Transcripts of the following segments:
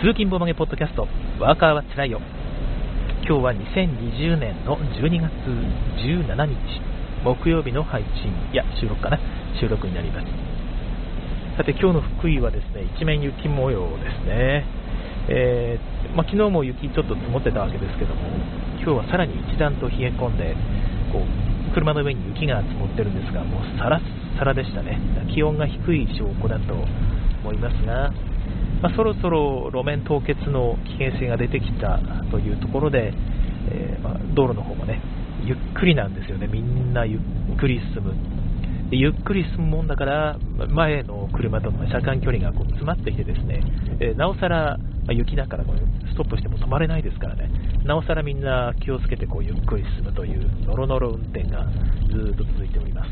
通勤ボマゲポッドキャスト、ワーカーはつらいよ。今日は2020年の12月17日、木曜日の配信、いや、収録かな、収録になります。さて、今日の福井はですね、一面雪模様ですね。えー、まあ、昨日も雪ちょっと積もってたわけですけども、今日はさらに一段と冷え込んで、こう車の上に雪が積もってるんですが、もうサラッサラでしたね。気温が低い証拠だと思いますが、まあ、そろそろ路面凍結の危険性が出てきたというところで、えー、まあ、道路の方もね、ゆっくりなんですよね、みんなゆっくり進む。でゆっくり進むもんだから、前の車との車間距離がこう詰まってきてですね、えー、なおさら、ま雪だからこれストップしても止まれないですからね、なおさらみんな気をつけてこうゆっくり進むというノロノロ運転がずっと続いております。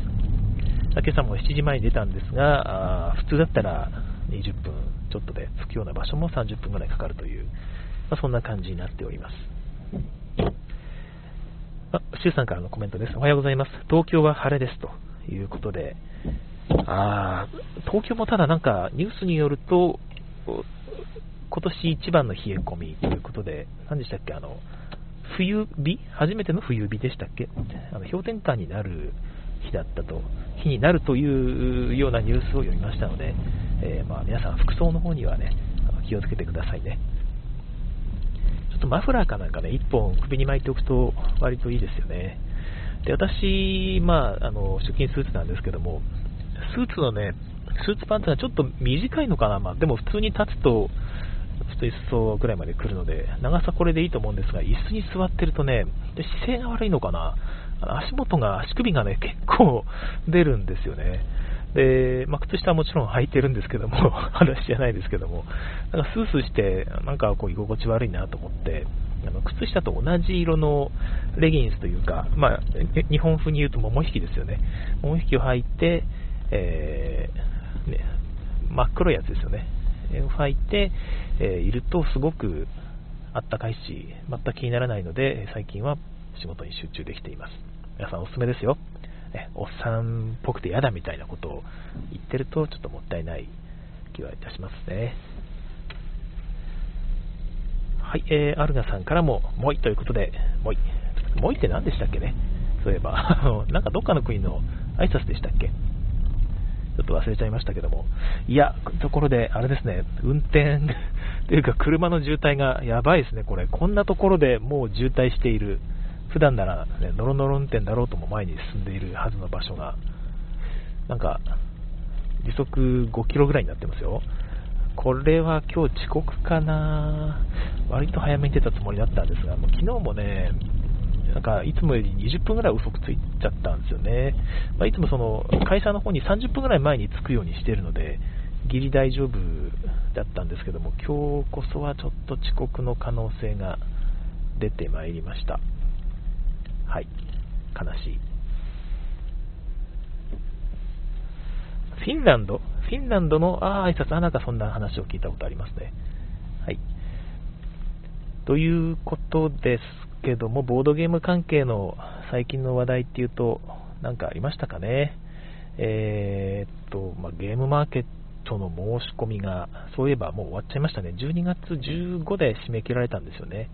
今朝も7時前に出たんですが、普通だったら20分ちょっとで着くような場所も30分ぐらいかかるという、まあ、そんな感じになっております。あ、シュウさんからのコメントです。おはようございます。東京は晴れですということで、あ東京もただなんかニュースによると、今年一番の冷え込みということで、何でしたっけ、あの、冬日？初めての冬日でしたっけ？あの氷点下になる日だったと、日になるというようなニュースを読みましたので、えー、まあ、皆さん服装の方にはね、気をつけてくださいね。ちょっとマフラーかなんかね、1本首に巻いておくと割といいですよね。で、私、まあ、あの、出勤スーツなんですけども、スーツのね、スーツパンツがちょっと短いのかな、まあ、でも普通に立つと、ちょっと椅子ぐらいまで来るので、長さこれでいいと思うんですが、椅子に座ってるとね、姿勢が悪いのかな、足元が、足首がね、結構出るんですよね。で、まあ、靴下はもちろん履いてるんですけども、話じゃないですけども、なんかスースーして、なんかこう居心地悪いなと思って、あの靴下と同じ色のレギンスというか、まあ、日本風に言うと桃引きですよね。桃引きを履いて、えー、ね、真っ黒いやつですよね。を履いて、えー、いるとすごくあったかいし、全く気にならないので、最近は仕事に集中できています。皆さんおすすめですよ。ね、おっさんっぽくて嫌だみたいなことを言ってるとちょっともったいない気はいたしますね。はい、えー、アルガさんからも、もいということで、もい。もいって何でしたっけね？そういえば、なんかどっかの国の挨拶でしたっけ？ちょっと忘れちゃいましたけども。いや、ところで、あれですね、運転 というか車の渋滞がやばいですね、これ。こんなところでもう渋滞している。普段なら、ね、ノロノロ運転だろうとも前に進んでいるはずの場所が、なんか、時速5キロぐらいになってますよ。これは今日遅刻かな割と早めに出たつもりだったんですが、もう昨日もね、なんかいつもより20分ぐらい遅くついちゃったんですよね。まあ、いつもその会社の方に30分ぐらい前に着くようにしているので、ギリ大丈夫だったんですけども、今日こそはちょっと遅刻の可能性が出てまいりました。はい。悲しい。フィンランド？フィンランドの、ああ、挨拶、あ、なんかそんな話を聞いたことありますね。はい。ということですけども、ボードゲーム関係の最近の話題っていうと、何かありましたかね？えー、っと、まあ、ゲームマーケットの申し込みが、そういえばもう終わっちゃいましたね。12月15で締め切られたんですよね。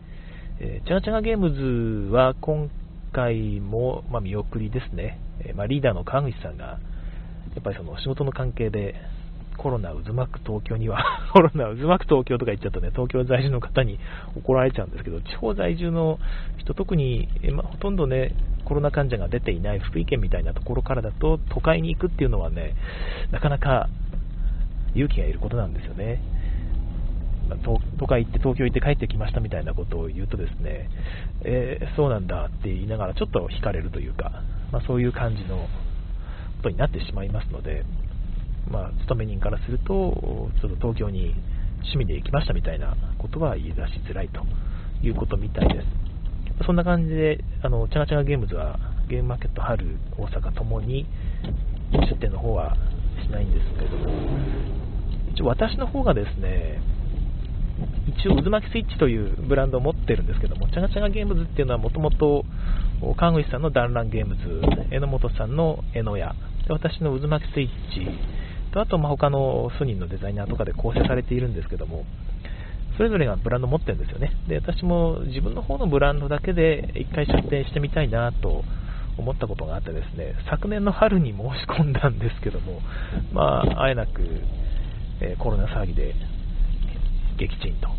えー、チャガチャガゲームズは今回も、まあ、見送りですね、えまあ、リーダーの川口さんが、やっぱりその仕事の関係で、コロナ渦巻く東京には コロナ渦巻く東京とか言っちゃうとね、東京在住の方に怒られちゃうんですけど、地方在住の人、特に、まあ、ほとんどね、コロナ患者が出ていない福井県みたいなところからだと、都会に行くっていうのはね、なかなか勇気がいることなんですよね。とか行って東京行って帰ってきましたみたいなことを言うとですね、えー、そうなんだって言いながらちょっと惹かれるというか、まあ、そういう感じのことになってしまいますので、まあ、勤め人からすると、ちょっと東京に趣味で行きましたみたいなことは言い出しづらいということみたいです。そんな感じで、あのチャガチャガゲームズはゲームマーケット春、大阪ともに出店の方はしないんですけども、一応私の方がですね、一応渦巻きスイッチというブランドを持ってるんですけども、チャガチャガゲームズっていうのはもともと川口さんの団らんゲームズ、榎本さんの江ノ屋、で私の渦巻きスイッチと、あとま他の数人のデザイナーとかで構成されているんですけども、それぞれがブランド持ってるんですよね。で、私も自分の方のブランドだけで一回出店してみたいなと思ったことがあってですね、昨年の春に申し込んだんですけども、まあ、あえなく、え、コロナ騒ぎで撃沈と。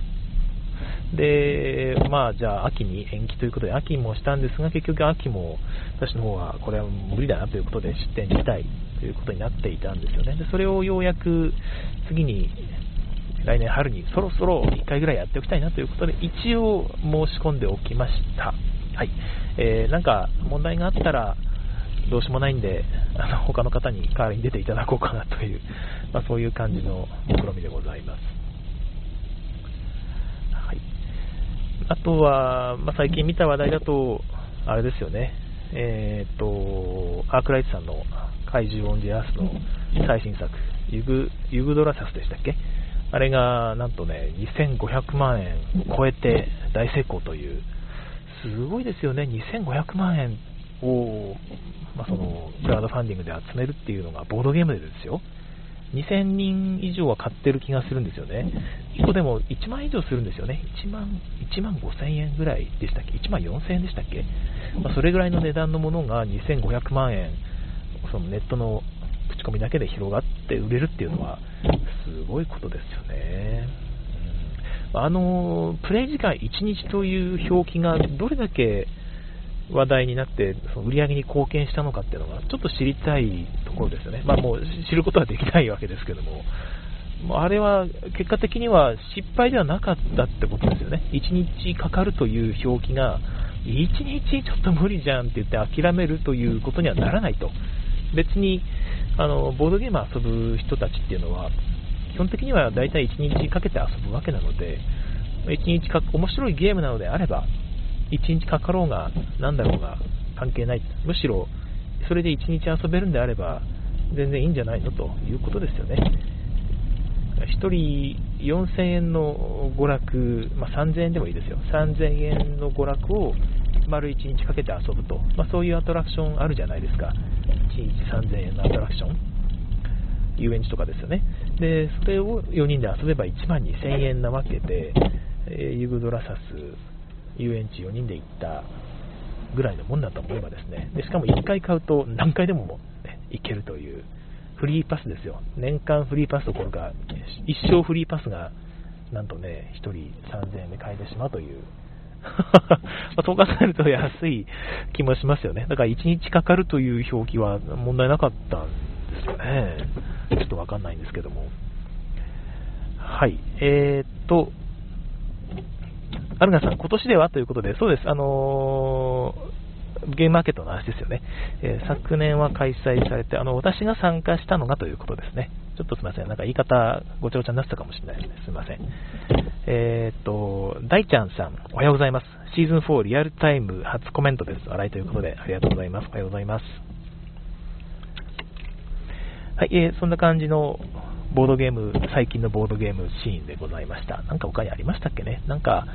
で、まあ、じゃあ秋に延期ということで、秋もしたんですが、結局秋も私の方はこれは無理だなということで出店したいということになっていたんですよね。で、それをようやく次に来年春にそろそろ1回ぐらいやっておきたいなということで、一応申し込んでおきました。はい。えー、なんか問題があったら、どうしようもないんで、あの他の方に代わりに出ていただこうかなという、まあ、そういう感じの目論見みでございます。はい、あとは、まあ、最近見た話題だと、あれですよね、えー、と、アークライトさんの怪獣オンジアースの最新作、ユグユグドラサスでしたっけ？あれがなんとね、2500万円を超えて大成功という、すごいですよね、2500万円を、まあ、そのクラウドファンディングで集めるっていうのがボードゲームでですよ。2000人以上は買ってる気がするんですよね。1個でも1万以上するんですよね。1万、1万5000円ぐらいでしたっけ ?1 万4000円でしたっけ、まあ、それぐらいの値段のものが2500万円、そのネットの口コミだけで広がって売れるっていうのは、すごいことですよね。あの、プレイ時間1日という表記がどれだけ話題になって、その売り上げに貢献したのかっていうのが、ちょっと知りたいところですよね。まあもう知ることはできないわけですけども、あれは結果的には失敗ではなかったってことですよね。1日かかるという表記が、1日ちょっと無理じゃんって言って諦めるということにはならないと。別に、あの、ボードゲーム遊ぶ人たちっていうのは、基本的には大体1日かけて遊ぶわけなので、1日か、面白いゲームなのであれば、1日かかろうが、なんだろうが、関係ない。むしろ、それで1日遊べるんであれば、全然いいんじゃないのということですよね。1人4000円の娯楽、まあ、3000円でもいいですよ。3000円の娯楽を丸1日かけて遊ぶと、まあ、そういうアトラクションあるじゃないですか。1日3000円のアトラクション。遊園地とかですよね。で、それを4人で遊べば1万2000円なわけで、え、ユグドラサス遊園地4人で行ったぐらいのもんだと思えばですね、でしかも1回買うと何回でも、ね、行けるという、フリーパスですよ。年間フリーパスどころか、一生フリーパスが、なんとね、1人3000円で買えてしまうという。ま そう考えると安い気もしますよね。だから1日かかるという表記は問題なかったんですよね。ちょっとわかんないんですけども。はい。えー、っと、アルガさん、今年ではということで、そうです。あのー、ゲームマーケットの話ですよね。えー、昨年は開催されて、あの、私が参加したのがということですね。ちょっとすみません。なんか言い方、ごちゃごちゃになってたかもしれないですね。すみません。えー、っと、大ちゃんさん、おはようございます。シーズン4リアルタイム初コメントです。笑いということで、ありがとうございます。おはようございます。はい、えー、そんな感じのボードゲーム、最近のボードゲームシーンでございました。なんか他にありましたっけね？なんか、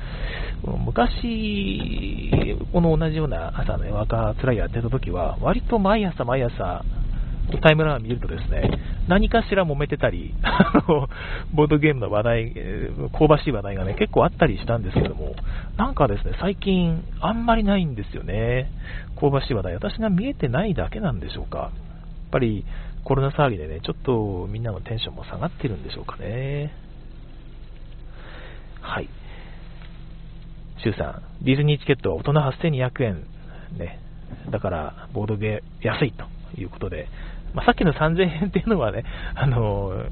昔、この同じような朝の夜中つらいやってた時は、割と毎朝毎朝、タイムラインを見るとですね、何かしら揉めてたり、あの、ボードゲームの話題、香ばしい話題がね、結構あったりしたんですけども、なんかですね、最近あんまりないんですよね。香ばしい話題。私が見えてないだけなんでしょうか。やっぱり、コロナ騒ぎでね、ちょっとみんなのテンションも下がってるんでしょうかね。はい。シュウさん、ディズニーチケットは大人8200円。ね。だから、ボードゲー安いということで、まあ、さっきの3000円っていうのはね、あのー、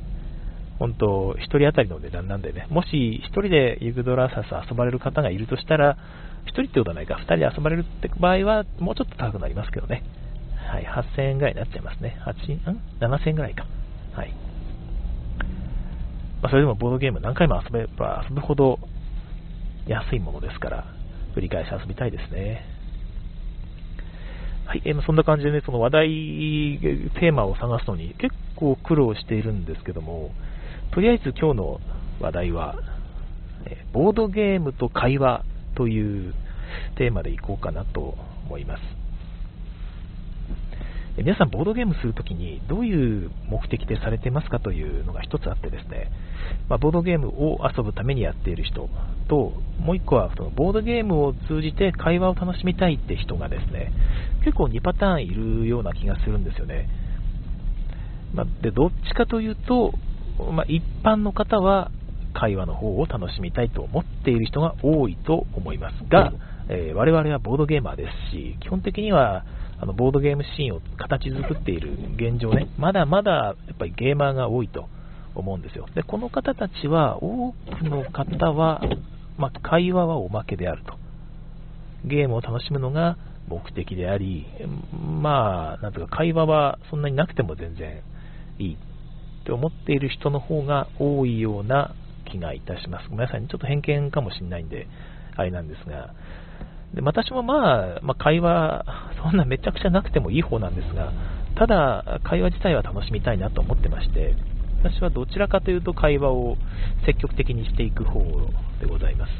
本当、1人当たりの値段なんでね、もし1人でユグドラサス遊ばれる方がいるとしたら、1人ってことはないか、2人で遊ばれるって場合は、もうちょっと高くなりますけどね。はい、8000円ぐらいになっちゃいますね。8、ん ?7000 円ぐらいか。はい。まあ、それでもボードゲーム何回も遊べば遊ぶほど安いものですから、繰り返し遊びたいですね。はい、えー、そんな感じでね、その話題、テーマを探すのに結構苦労しているんですけども、とりあえず今日の話題は、え、ボードゲームと会話というテーマでいこうかなと思います。皆さん、ボードゲームするときにどういう目的でされてますかというのが一つあってですね、まあ、ボードゲームを遊ぶためにやっている人と、もう一個はそのボードゲームを通じて会話を楽しみたいって人がですね、結構2パターンいるような気がするんですよね。まあ、でどっちかというと、まあ、一般の方は会話の方を楽しみたいと思っている人が多いと思いますが、えー、我々はボードゲーマーですし、基本的にはあのボードゲームシーンを形作っている現状ね、まだまだやっぱりゲーマーが多いと思うんですよ。で、この方たちは、多くの方は、まあ、会話はおまけであると。ゲームを楽しむのが目的であり、まあ、なんとか会話はそんなになくても全然いいって思っている人の方が多いような気がいたします。ごめんなさい、ね、ちょっと偏見かもしれないんで、あれなんですが、で私もまあ、まあ、会話、そんなめちゃくちゃなくてもいい方なんですが、ただ、会話自体は楽しみたいなと思ってまして、私はどちらかというと会話を積極的にしていく方でございます。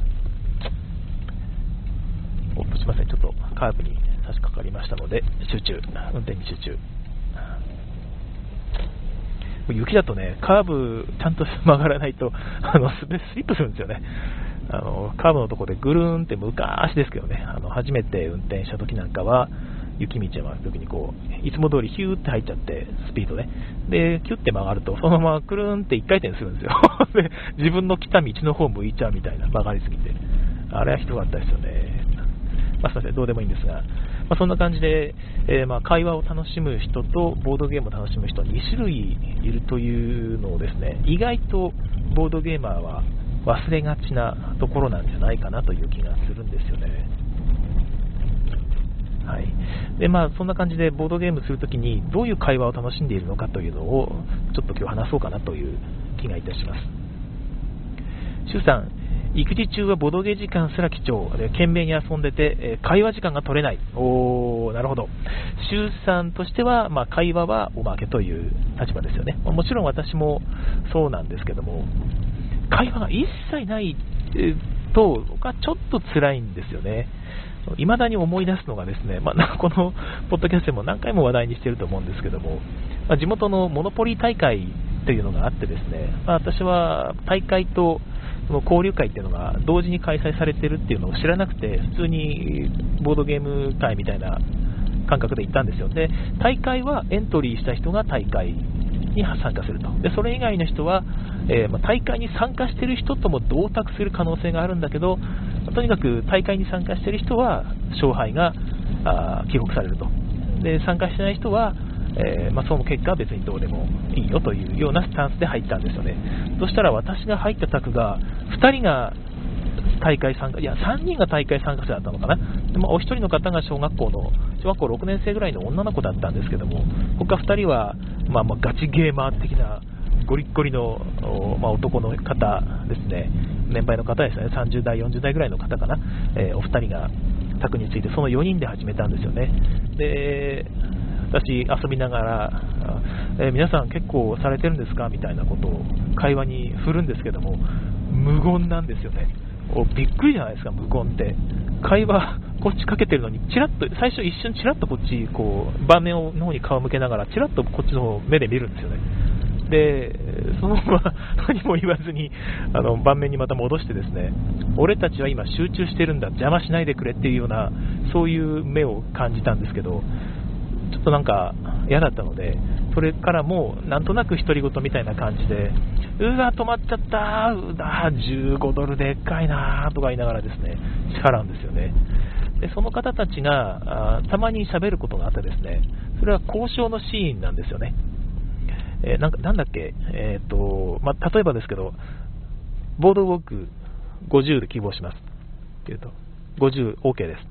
おっと、すみません、ちょっとカーブに差し掛かりましたので、集中、運転に集中。雪だとね、カーブちゃんと曲がらないと、あのスリップするんですよね。あのカーブのところでぐるーんって昔ですけどね、あの初めて運転した時なんかは、雪道を回るときにこう、いつも通りヒューって入っちゃって、スピードね。で、キュッて曲がると、そのままくるーんって1回転するんですよ。で、自分の来た道の方向いちゃうみたいな、曲がりすぎて。あれはひどかったですよね。まあ、すみません、どうでもいいんですが、まあ、そんな感じで、えー、ま会話を楽しむ人とボードゲームを楽しむ人2種類いるというのをですね、意外とボードゲーマーは忘れがちなところなんじゃないかなという気がするんですよね。はい。でまあ、そんな感じでボードゲームするときにどういう会話を楽しんでいるのかというのをちょっと今日話そうかなという気がいたします。周さん、育児中はボドゲ時間すら貴重。懸命に遊んでて、え会話時間が取れない。おーなるほど。周さんとしては、まあ、会話はおまけという立場ですよね。もちろん私もそうなんですけども。会話が一切ないと僕はちょっと辛いんですよね未だに思い出すのがですね、まあ、このポッドキャストでも何回も話題にしていると思うんですけども、まあ、地元のモノポリ大会というのがあってですね、まあ、私は大会とその交流会っていうのが同時に開催されてるっていうのを知らなくて、普通にボードゲーム会みたいな感覚で行ったんですよ。で、大会はエントリーした人が大会に参加すると。で、それ以外の人は、えー、ま大会に参加している人とも同卓する可能性があるんだけど、とにかく大会に参加している人は勝敗があ記録されると。で、参加してない人は、えー、まあ、その結果は別にどうでもいいよというようなスタンスで入ったんですよね。そしたら私が入った卓が、2人が大会参加、いや、3人が大会参加者だったのかな。でもお一人の方が小学校の、小学校6年生ぐらいの女の子だったんですけども、他2人は、まあ、まあガチゲーマー的な、ゴリッゴリの、まあ、男の方ですね、年配の方ですね、30代、40代ぐらいの方かな、えー、お二人が卓について、その4人で始めたんですよね。で私、遊びながら、えー、皆さん結構されてるんですか？みたいなことを会話に振るんですけども、無言なんですよね。びっくりじゃないですか、無言って。会話、こっちかけてるのに、チラッと、最初一瞬チラッとこっち、こう、盤面の方に顔向けながら、チラッとこっちの方目で見るんですよね。で、そのまま 何も言わずに、あの、盤面にまた戻してですね、俺たちは今集中してるんだ、邪魔しないでくれっていうような、そういう目を感じたんですけど、ちょっとなんか嫌だったので、それからもなんとなく独り言みたいな感じで、うわ、止まっちゃった、うわ、15ドルでっかいなとか言いながらですね、支払うんですよね。でその方たちがあたまに喋ることがあってですね、それは交渉のシーンなんですよね。えー、なんかなんだっけ、えーとまあ、例えばですけど、ボードウォーク50で希望しますって言うと、50 OK です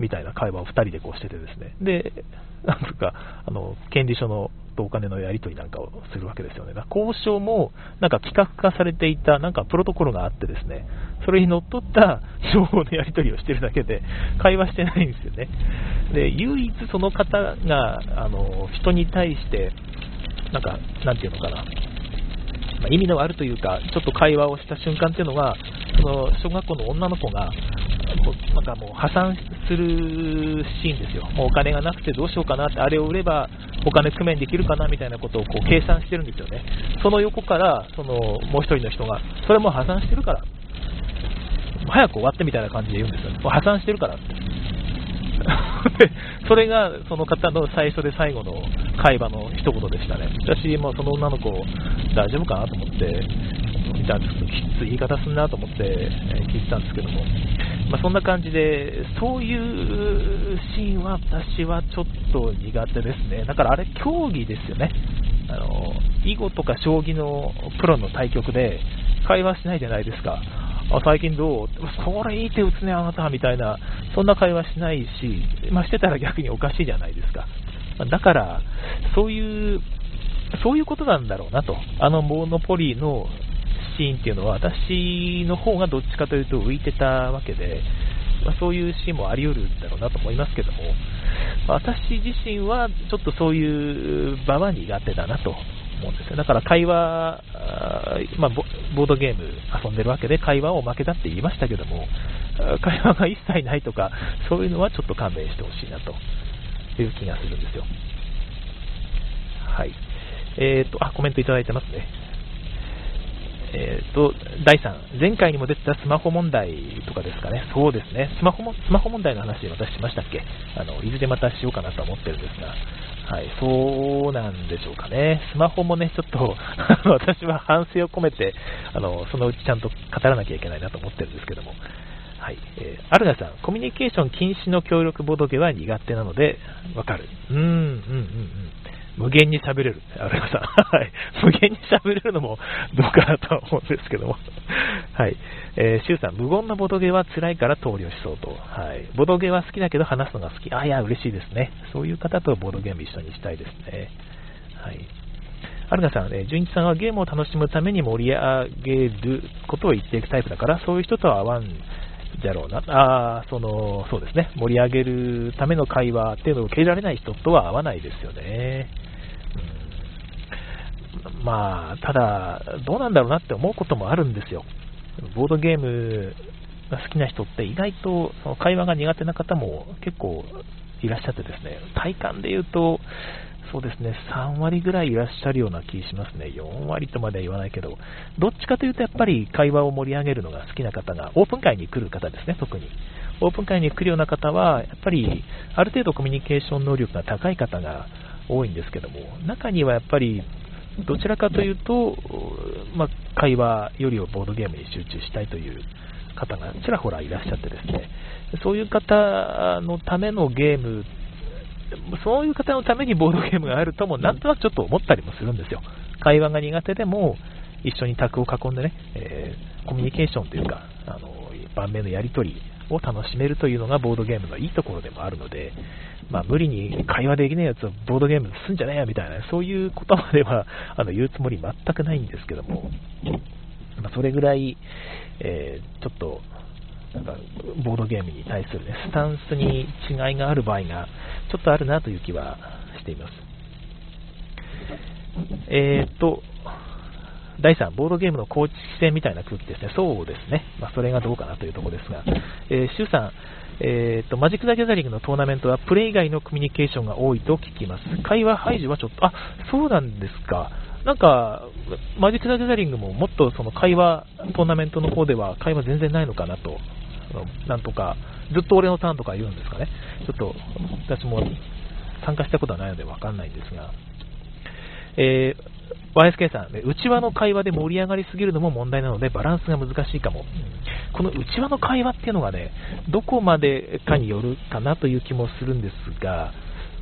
みたいな会話を2人でこうしててですね、で、なんとか、あの、権利書のとお金のやり取りなんかをするわけですよね。交渉も、なんか企画化されていた、なんかプロトコルがあってですね、それにのっとった情報のやり取りをしてるだけで、会話してないんですよね。で、唯一その方が、あの、人に対して、なんか、なんていうのかな、まあ、意味のあるというか、ちょっと会話をした瞬間っていうのは、その小学校の女の子が、なんかもう破産するシーンですよ。もうお金がなくてどうしようかなって、あれを売ればお金工面できるかなみたいなことをこう計算してるんですよね。その横から、そのもう一人の人が、それも破産してるから、早く終わってみたいな感じで言うんですよ。もう破産してるからって。それがその方の最初で最後の会話の一言でしたね。私もその女の子、大丈夫かなと思って、見たんですけど、きつい言い方すんなと思って、え聞いてたんですけども、まあ、そんな感じで、そういうシーンは私はちょっと苦手ですね。だからあれ、競技ですよね。あの囲碁とか将棋のプロの対局で会話しないじゃないですか。あ最近どう？それいい手打つね、あなたみたいな、そんな会話しないし、まあ、してたら逆におかしいじゃないですか。だから、そういう、そういうことなんだろうなと。あのモノポリーのシーンっていうのは、私の方がどっちかというと浮いてたわけで、まあ、そういうシーンもあり得るんだろうなと思いますけども、私自身はちょっとそういう場は苦手だなと思うんですよ。だから会話、まあ、ボードゲーム遊んでるわけで会話を負けだって言いましたけども、会話が一切ないとか、そういうのはちょっと勘弁してほしいなという気がするんですよ。はい。えーと、あ、コメントいただいてますね。えーと、第3、前回にも出てたスマホ問題とかですかね、そうですね、スマホもスマホ問題の話、私しましたっけ？あの、いずれまたしようかなと思ってるんですが、はい、そうなんでしょうかね。スマホもね、ちょっと私は反省を込めて、あの、そのうちちゃんと語らなきゃいけないなと思ってるんですけども。はい。えー、アルナさん、コミュニケーション禁止の協力ボドゲは苦手なので、わかる。うん、うん、うん、うん。無限に喋れる。アルナさん。はい。無限に喋れるのもどうかなとは思うんですけども。はい。えー、シュウさん、無言のボドゲは辛いから投了しそうと。はい。ボドゲは好きだけど話すのが好き。あ、いや、嬉しいですね。そういう方とボードゲーム一緒にしたいですね。はい。アルガさん、ね、純一さんはゲームを楽しむために盛り上げることを言っていくタイプだから、そういう人とは合わんだろうな。あその、そうですね。盛り上げるための会話っていうのを受け入れられない人とは合わないですよね。まあ、ただ、どうなんだろうなって思うこともあるんですよ。ボードゲームが好きな人って意外とその会話が苦手な方も結構いらっしゃってですね、体感で言うと、そうですね、3割ぐらいいらっしゃるような気しますね。4割とまでは言わないけど、どっちかというとやっぱり会話を盛り上げるのが好きな方が、オープン会に来る方ですね、特に。オープン会に来るような方は、やっぱりある程度コミュニケーション能力が高い方が多いんですけども、中にはやっぱりどちらかというと、まあ、会話よりはボードゲームに集中したいという方がちらほらいらっしゃってですね、そういう方のためのゲーム、そういう方のためにボードゲームがあるとも、なんとなくちょっと思ったりもするんですよ。会話が苦手でも、一緒に卓を囲んでね、えー、コミュニケーションというか、あの、盤面のやり取りを楽しめるというのがボードゲームのいいところでもあるので、まあ、無理に会話できないやつをボードゲームすんじゃねえよみたいな、そういうことまでは あの言うつもり全くないんですけども、まあ、それぐらい、えー、ちょっと、なんか、ボードゲームに対する、ね、スタンスに違いがある場合が、ちょっとあるなという気はしています。えー、っと、第3、ボードゲームの公式戦みたいな空気ですね。そうですね。まあ、それがどうかなというところですが、えー、シュさん、えーと、マジック・ザ・ギャザリングのトーナメントはプレイ以外のコミュニケーションが多いと聞きます。会話排除はちょっと、あ、そうなんですか。なんか、マジック・ザ・ギャザリングももっとその会話、トーナメントの方では会話全然ないのかなと、なんとか、ずっと俺のターンとか言うんですかね。ちょっと、私も参加したことはないのでわかんないんですが、えー YSK さん、内輪の会話で盛り上がりすぎるのも問題なのでバランスが難しいかも。この内輪の会話っていうのがね、どこまでかによるかなという気もするんですが、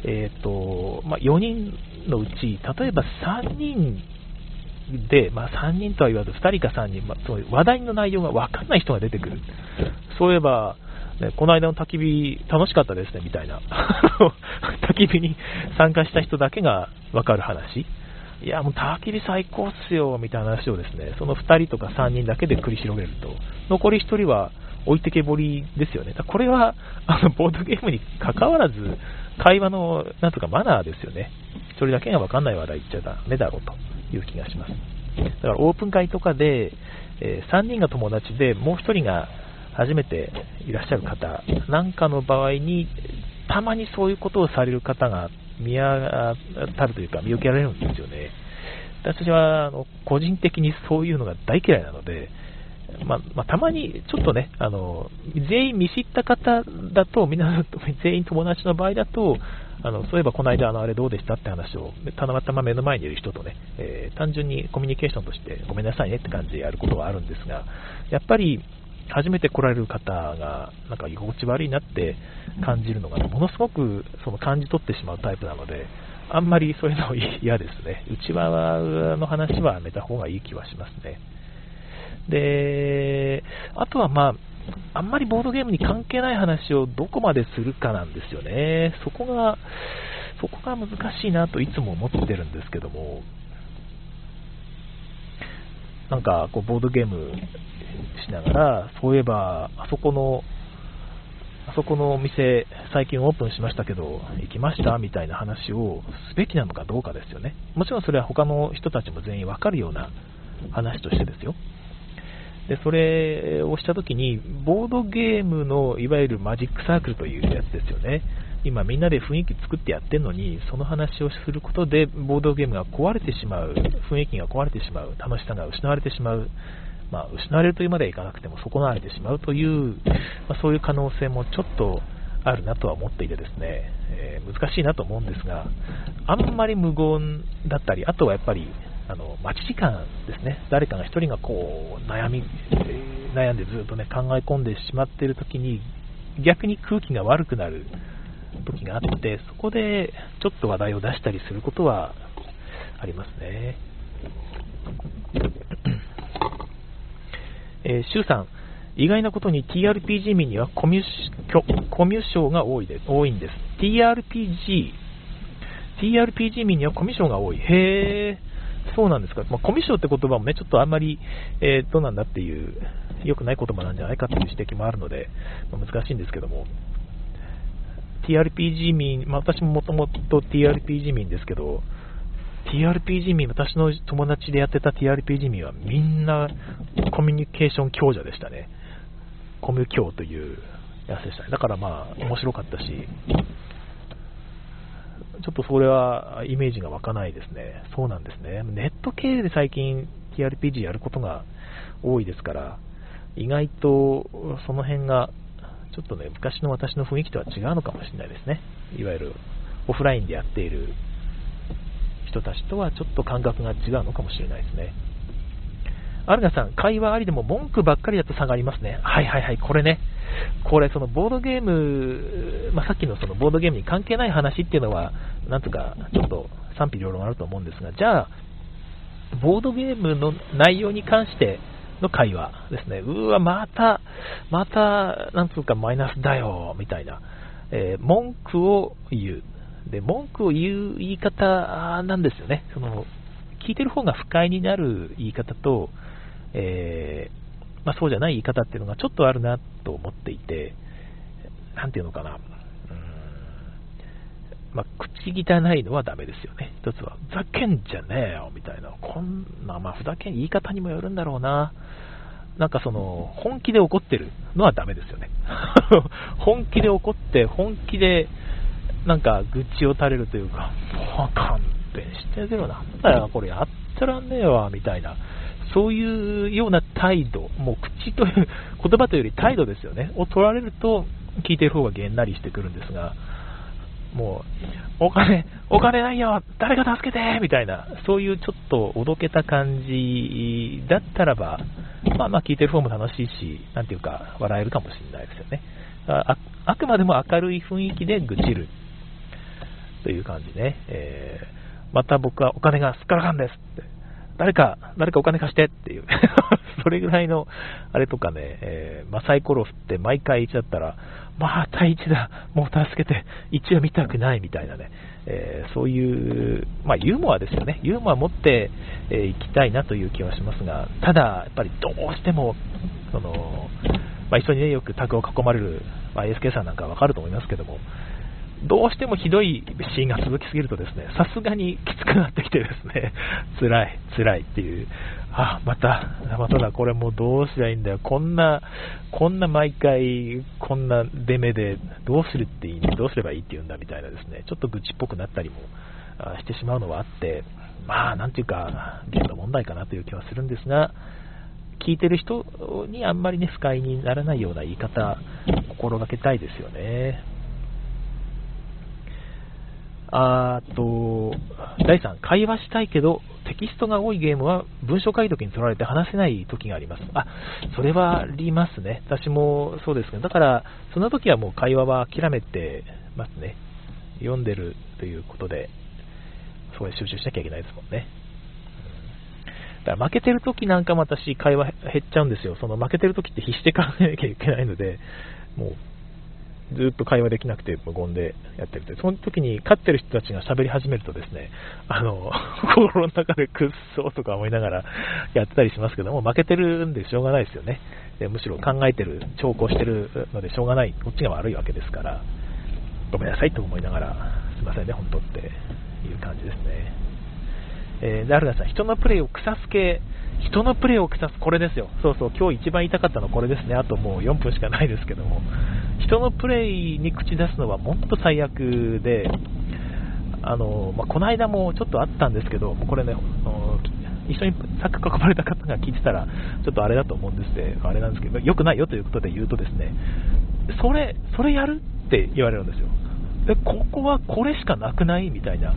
えーとまあ、4人のうち、例えば3人で、まあ、3人とは言わず2人か3人、まあ、その話題の内容が分かんない人が出てくる。そういえば、ね、この間の焚き火楽しかったですねみたいな 焚き火に参加した人だけが分かる話いや、もう焚き火最高っすよ、みたいな話をですね、その2人とか3人だけで繰り広げると、残り1人は置いてけぼりですよね。だこれは、あの、ボードゲームに関わらず、会話の、なんとかマナーですよね。それだけがわかんない話題言っちゃダメだろうという気がします。だからオープン会とかで、えー、3人が友達で、もう1人が、初めていらっしゃる方なんかの場合に、たまにそういうことをされる方が見当たるというか、見受けられるんですよね。私はあの個人的にそういうのが大嫌いなので、まあ、まあ、たまにちょっとね、あの全員見知った方だと、みんな 全員友達の場合だと、あのそういえばこの間あのあれどうでしたって話を、たまたま目の前にいる人とね、えー、単純にコミュニケーションとしてごめんなさいねって感じでやることはあるんですが、やっぱり初めて来られる方がなんか居心地悪いなって感じるのが、ものすごくその感じ取ってしまうタイプなので、あんまりそういうの嫌ですね。内輪の話はやめた方がいい気はしますね。で、あとはまあ、あんまりボードゲームに関係ない話をどこまでするかなんですよね。そこが、そこが難しいなといつも思ってるんですけども、なんかこうボードゲームしながら、そういえば、あそこの、あそこのお店、最近オープンしましたけど、行きました？みたいな話をすべきなのかどうかですよね。もちろんそれは他の人たちも全員わかるような話としてですよ。で、それをしたときに、ボードゲームのいわゆるマジックサークルというやつですよね。今みんなで雰囲気作ってやってるのに、その話をすることで、ボードゲームが壊れてしまう、雰囲気が壊れてしまう、楽しさが失われてしまう、まあ、失われるというまではいかなくても損なわれてしまうという、まあ、そういう可能性もちょっとあるなとは思っていてですね、えー、難しいなと思うんですが、あんまり無言だったり、あとはやっぱりあの待ち時間ですね、誰かが1人がこう悩み、悩んでずっと、ね、考え込んでしまっている時に、逆に空気が悪くなる。時があって、そこでちょっと話題を出したりすることはありますね。えー、シュウさん、意外なことに TRPG 民にはコミュコミュ障が多いです多いんです。TRPG、TRPG 民にはコミュ障が多い。へー。そうなんですか、まあ、コミュ障って言葉もね、ちょっとあんまり、えー、どうなんだっていう、良くない言葉なんじゃないかっていう指摘もあるので、まあ、難しいんですけども、TRPG 民、まあ、私ももともと TRPG 民ですけど、TRPG 民、私の友達でやってた TRPG 民はみんなコミュニケーション強者でしたね。コミュ強というやつでしたね。だからまあ面白かったし、ちょっとそれはイメージが湧かないですね。そうなんですね。ネット系で最近 TRPG やることが多いですから、意外とその辺がちょっとね、昔の私の雰囲気とは違うのかもしれないですね。いわゆるオフラインでやっている人たちとはちょっと感覚が違うのかもしれないですね。アルガさん、会話ありでも文句ばっかりだと差がありますね。はいはいはい、これね。これ、そのボードゲーム、まあ、さっきのそのボードゲームに関係ない話っていうのは、なんとかちょっと賛否両論あると思うんですが、じゃあ、ボードゲームの内容に関しての会話ですね。うわ、また、また、なんつうかマイナスだよ、みたいな。えー、文句を言う。で、文句を言う言い方なんですよね。その、聞いてる方が不快になる言い方と、えー、まあ、そうじゃない言い方っていうのがちょっとあるなと思っていて、なんていうのかな。まあ、口汚いのはダメですよね。一つは、ふざけんじゃねえよ、みたいな。こんな、まあ、ふざけん、言い方にもよるんだろうな。なんかその、本気で怒ってるのはダメですよね。本気で怒って、本気で、なんか愚痴を垂れるというか、もう勘弁してあげろ、なんだよ、これやってらんねえわ、みたいな、そういうような態度、もう口という、言葉というより態度ですよね、を取られると、聞いてる方がげんなりしてくるんですが、もう、お金、お金ないよ、誰か助けてみたいな、そういうちょっとおどけた感じだったらば、まあまあ聞いてる方も楽しいし、なんていうか、笑えるかもしれないですよね。ああくまでも明るい雰囲気で愚痴るという感じね。えー、また僕はお金がすっからかんですって。誰か、誰かお金貸してっていう それぐらいの、あれとかね、えー、まあ、サイコロ振って毎回1だったら、また1だ、もう助けて、1は見たくないみたいなね、えー、そういう、まあ、ユーモアですよね。ユーモア持ってい、えー、きたいなという気はしますが、ただ、やっぱりどうしても、その、まあ、一緒にね、よくタグを囲まれる、まあ、ASK さんなんかわかると思いますけども、どうしてもひどいシーンが続きすぎるとですね、さすがにきつくなってきてですね、辛い、辛いっていう、あ、また、まただ、これもうどうすりゃいいんだよ、こんな、こんな毎回、こんな出目で、どうするっていいどうすればいいっていうんだみたいなですね、ちょっと愚痴っぽくなったりもしてしまうのはあって、まあ、なんていうか、限度問題かなという気はするんですが、聞いてる人にあんまりね、不快にならないような言い方、心がけたいですよね。あと、第3、会話したいけど、テキストが多いゲームは文章解読に取られて話せない時があります。あ、それはありますね。私もそうですけど、だから、その時はもう会話は諦めてますね。読んでるということで、そこで集中しなきゃいけないですもんね。だから負けてる時なんかも私、会話減っちゃうんですよ。その負けてる時って必死で考えなきゃいけないので、もうずっと会話できなくて無言でやってるとその時に勝ってる人たちが喋り始めるとですね、あの、心の中でくっそーとか思いながらやってたりしますけども、負けてるんでしょうがないですよね。でむしろ考えてる、兆候してるのでしょうがない、こっちが悪いわけですから、ごめんなさいと思いながら、すいませんね、本当っていう感じですね。えー、で、アルガさん、人のプレイを草すけ、人のプレーを腐す、これですよ。そうそう、今日一番言いたかったのこれですね。あともう4分しかないですけども。人のプレイに口出すのは本当最悪で、あの、まあ、この間もちょっとあったんですけど、これね、一緒に作囲まれた方が聞いてたら、ちょっとあれだと思うんですで、あれなんですけど、良くないよということで言うとですね、それ、それやるって言われるんですよ。で、ここはこれしかなくないみたいな。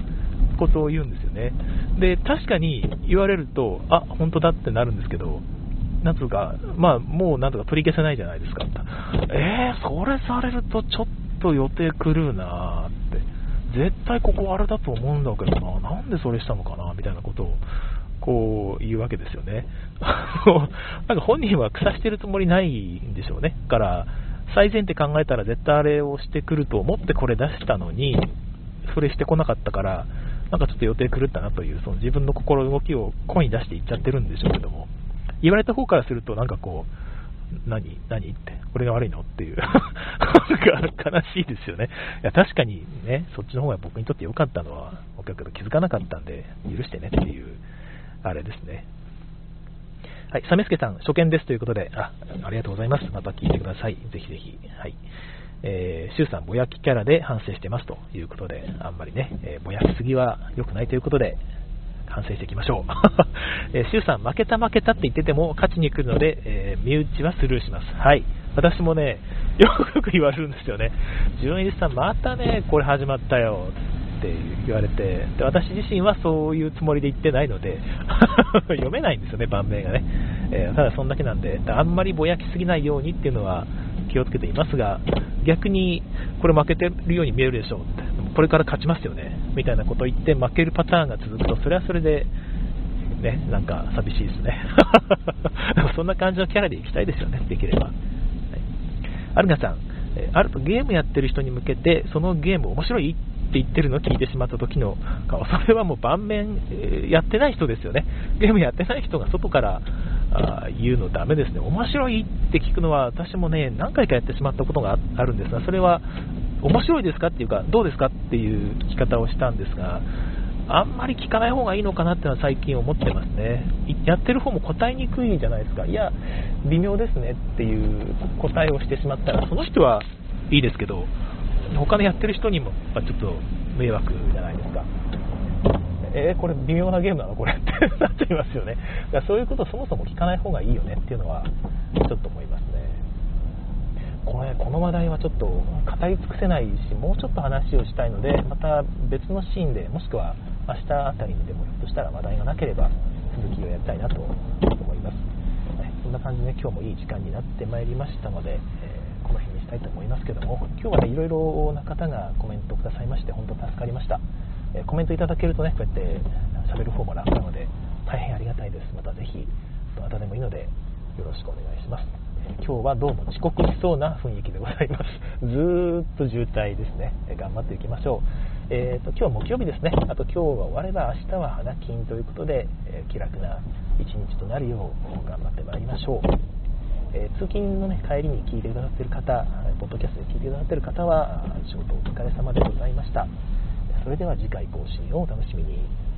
ことを言うんですよね。で、確かに言われると、あ、本当だってなるんですけど、なんつうか、まあ、もうなんとか取り消せないじゃないですか。えー、それされるとちょっと予定狂うなーって。絶対ここあれだと思うんだけどな、なんでそれしたのかなみたいなことを、こう言うわけですよね。なんか本人は腐してるつもりないんでしょうね。から、最善って考えたら絶対あれをしてくると思ってこれ出したのに、それしてこなかったから、なんかちょっと予定狂ったなという、その自分の心の動きを声に出していっちゃってるんでしょうけども、言われた方からすると、なんかこう、何何って、俺が悪いのっていう なんか悲しいですよね。いや、確かにね、そっちの方が僕にとって良かったのは、お客が気づかなかったんで、許してねっていう、あれですね。はい、サメスケさん、初見ですということで、あ、ありがとうございます。また聞いてください。ぜひぜひ。はい。えー、シュウさん、ぼやきキャラで反省してますということで、あんまりね、えー、ぼやきすぎは良くないということで、反省していきましょう。えー、シュウさん、負けた負けたって言ってても勝ちに来るので、えー、身内はスルーします。はい。私もね、よく言われるんですよね。純一さん、またね、これ始まったよって言われて、で私自身はそういうつもりで言ってないので、読めないんですよね、盤面がね。えー、ただそんだけなんで、あんまりぼやきすぎないようにっていうのは、気をつけていますが、逆にこれ負けてるように見えるでしょうって、これから勝ちますよねみたいなことを言って負けるパターンが続くと、それはそれで、ね、なんか寂しいですね。そんな感じのキャラでいきたいですよね、できれば。はい、アルガさん、あるとゲームやってる人に向けて、そのゲーム面白いって言ってるのを聞いてしまった時の顔、それはもう盤面、えやってない人ですよね。ゲームやってない人が外からあ言うのダメですね。面白いって聞くのは私もね、何回かやってしまったことがあるんですが、それは面白いですかっていうか、どうですかっていう聞き方をしたんですが、あんまり聞かない方がいいのかなってのは最近思ってますね。やってる方も答えにくいじゃないですか。いや、微妙ですねっていう答えをしてしまったら、その人はいいですけど、他のやってる人にもちょっと迷惑じゃないですか。えー、これ微妙なゲームなのこれ ってなっちゃいますよね。だからそういうことをそもそも聞かない方がいいよねっていうのは、ちょっと思いますね。これ、この話題はちょっと語り尽くせないし、もうちょっと話をしたいので、また別のシーンで、もしくは明日あたりにでもひょっとしたら話題がなければ、続きをやりたいなと思います。そんな感じで、今日もいい時間になってまいりましたので、えー、この辺にしたいと思いますけども、今日はね、いろいろな方がコメントくださいまして、本当助かりました。えコメントいただけるとねこうやって喋る方も楽なので大変ありがたいです。またぜひどなたでもいいのでよろしくお願いします、え今日はどうも遅刻しそうな雰囲気でございます。ずーっと渋滞ですね、え頑張っていきましょう。えーと、今日木曜日ですね。あと今日は終われば明日は花金ということで、え気楽な一日となるよう頑張ってまいりましょう。えー、通勤の、ね、帰りに聞いてくださっている方、ポッドキャストで聞いてくださっている方は、仕事お疲れ様でございました。それでは次回更新をお楽しみに。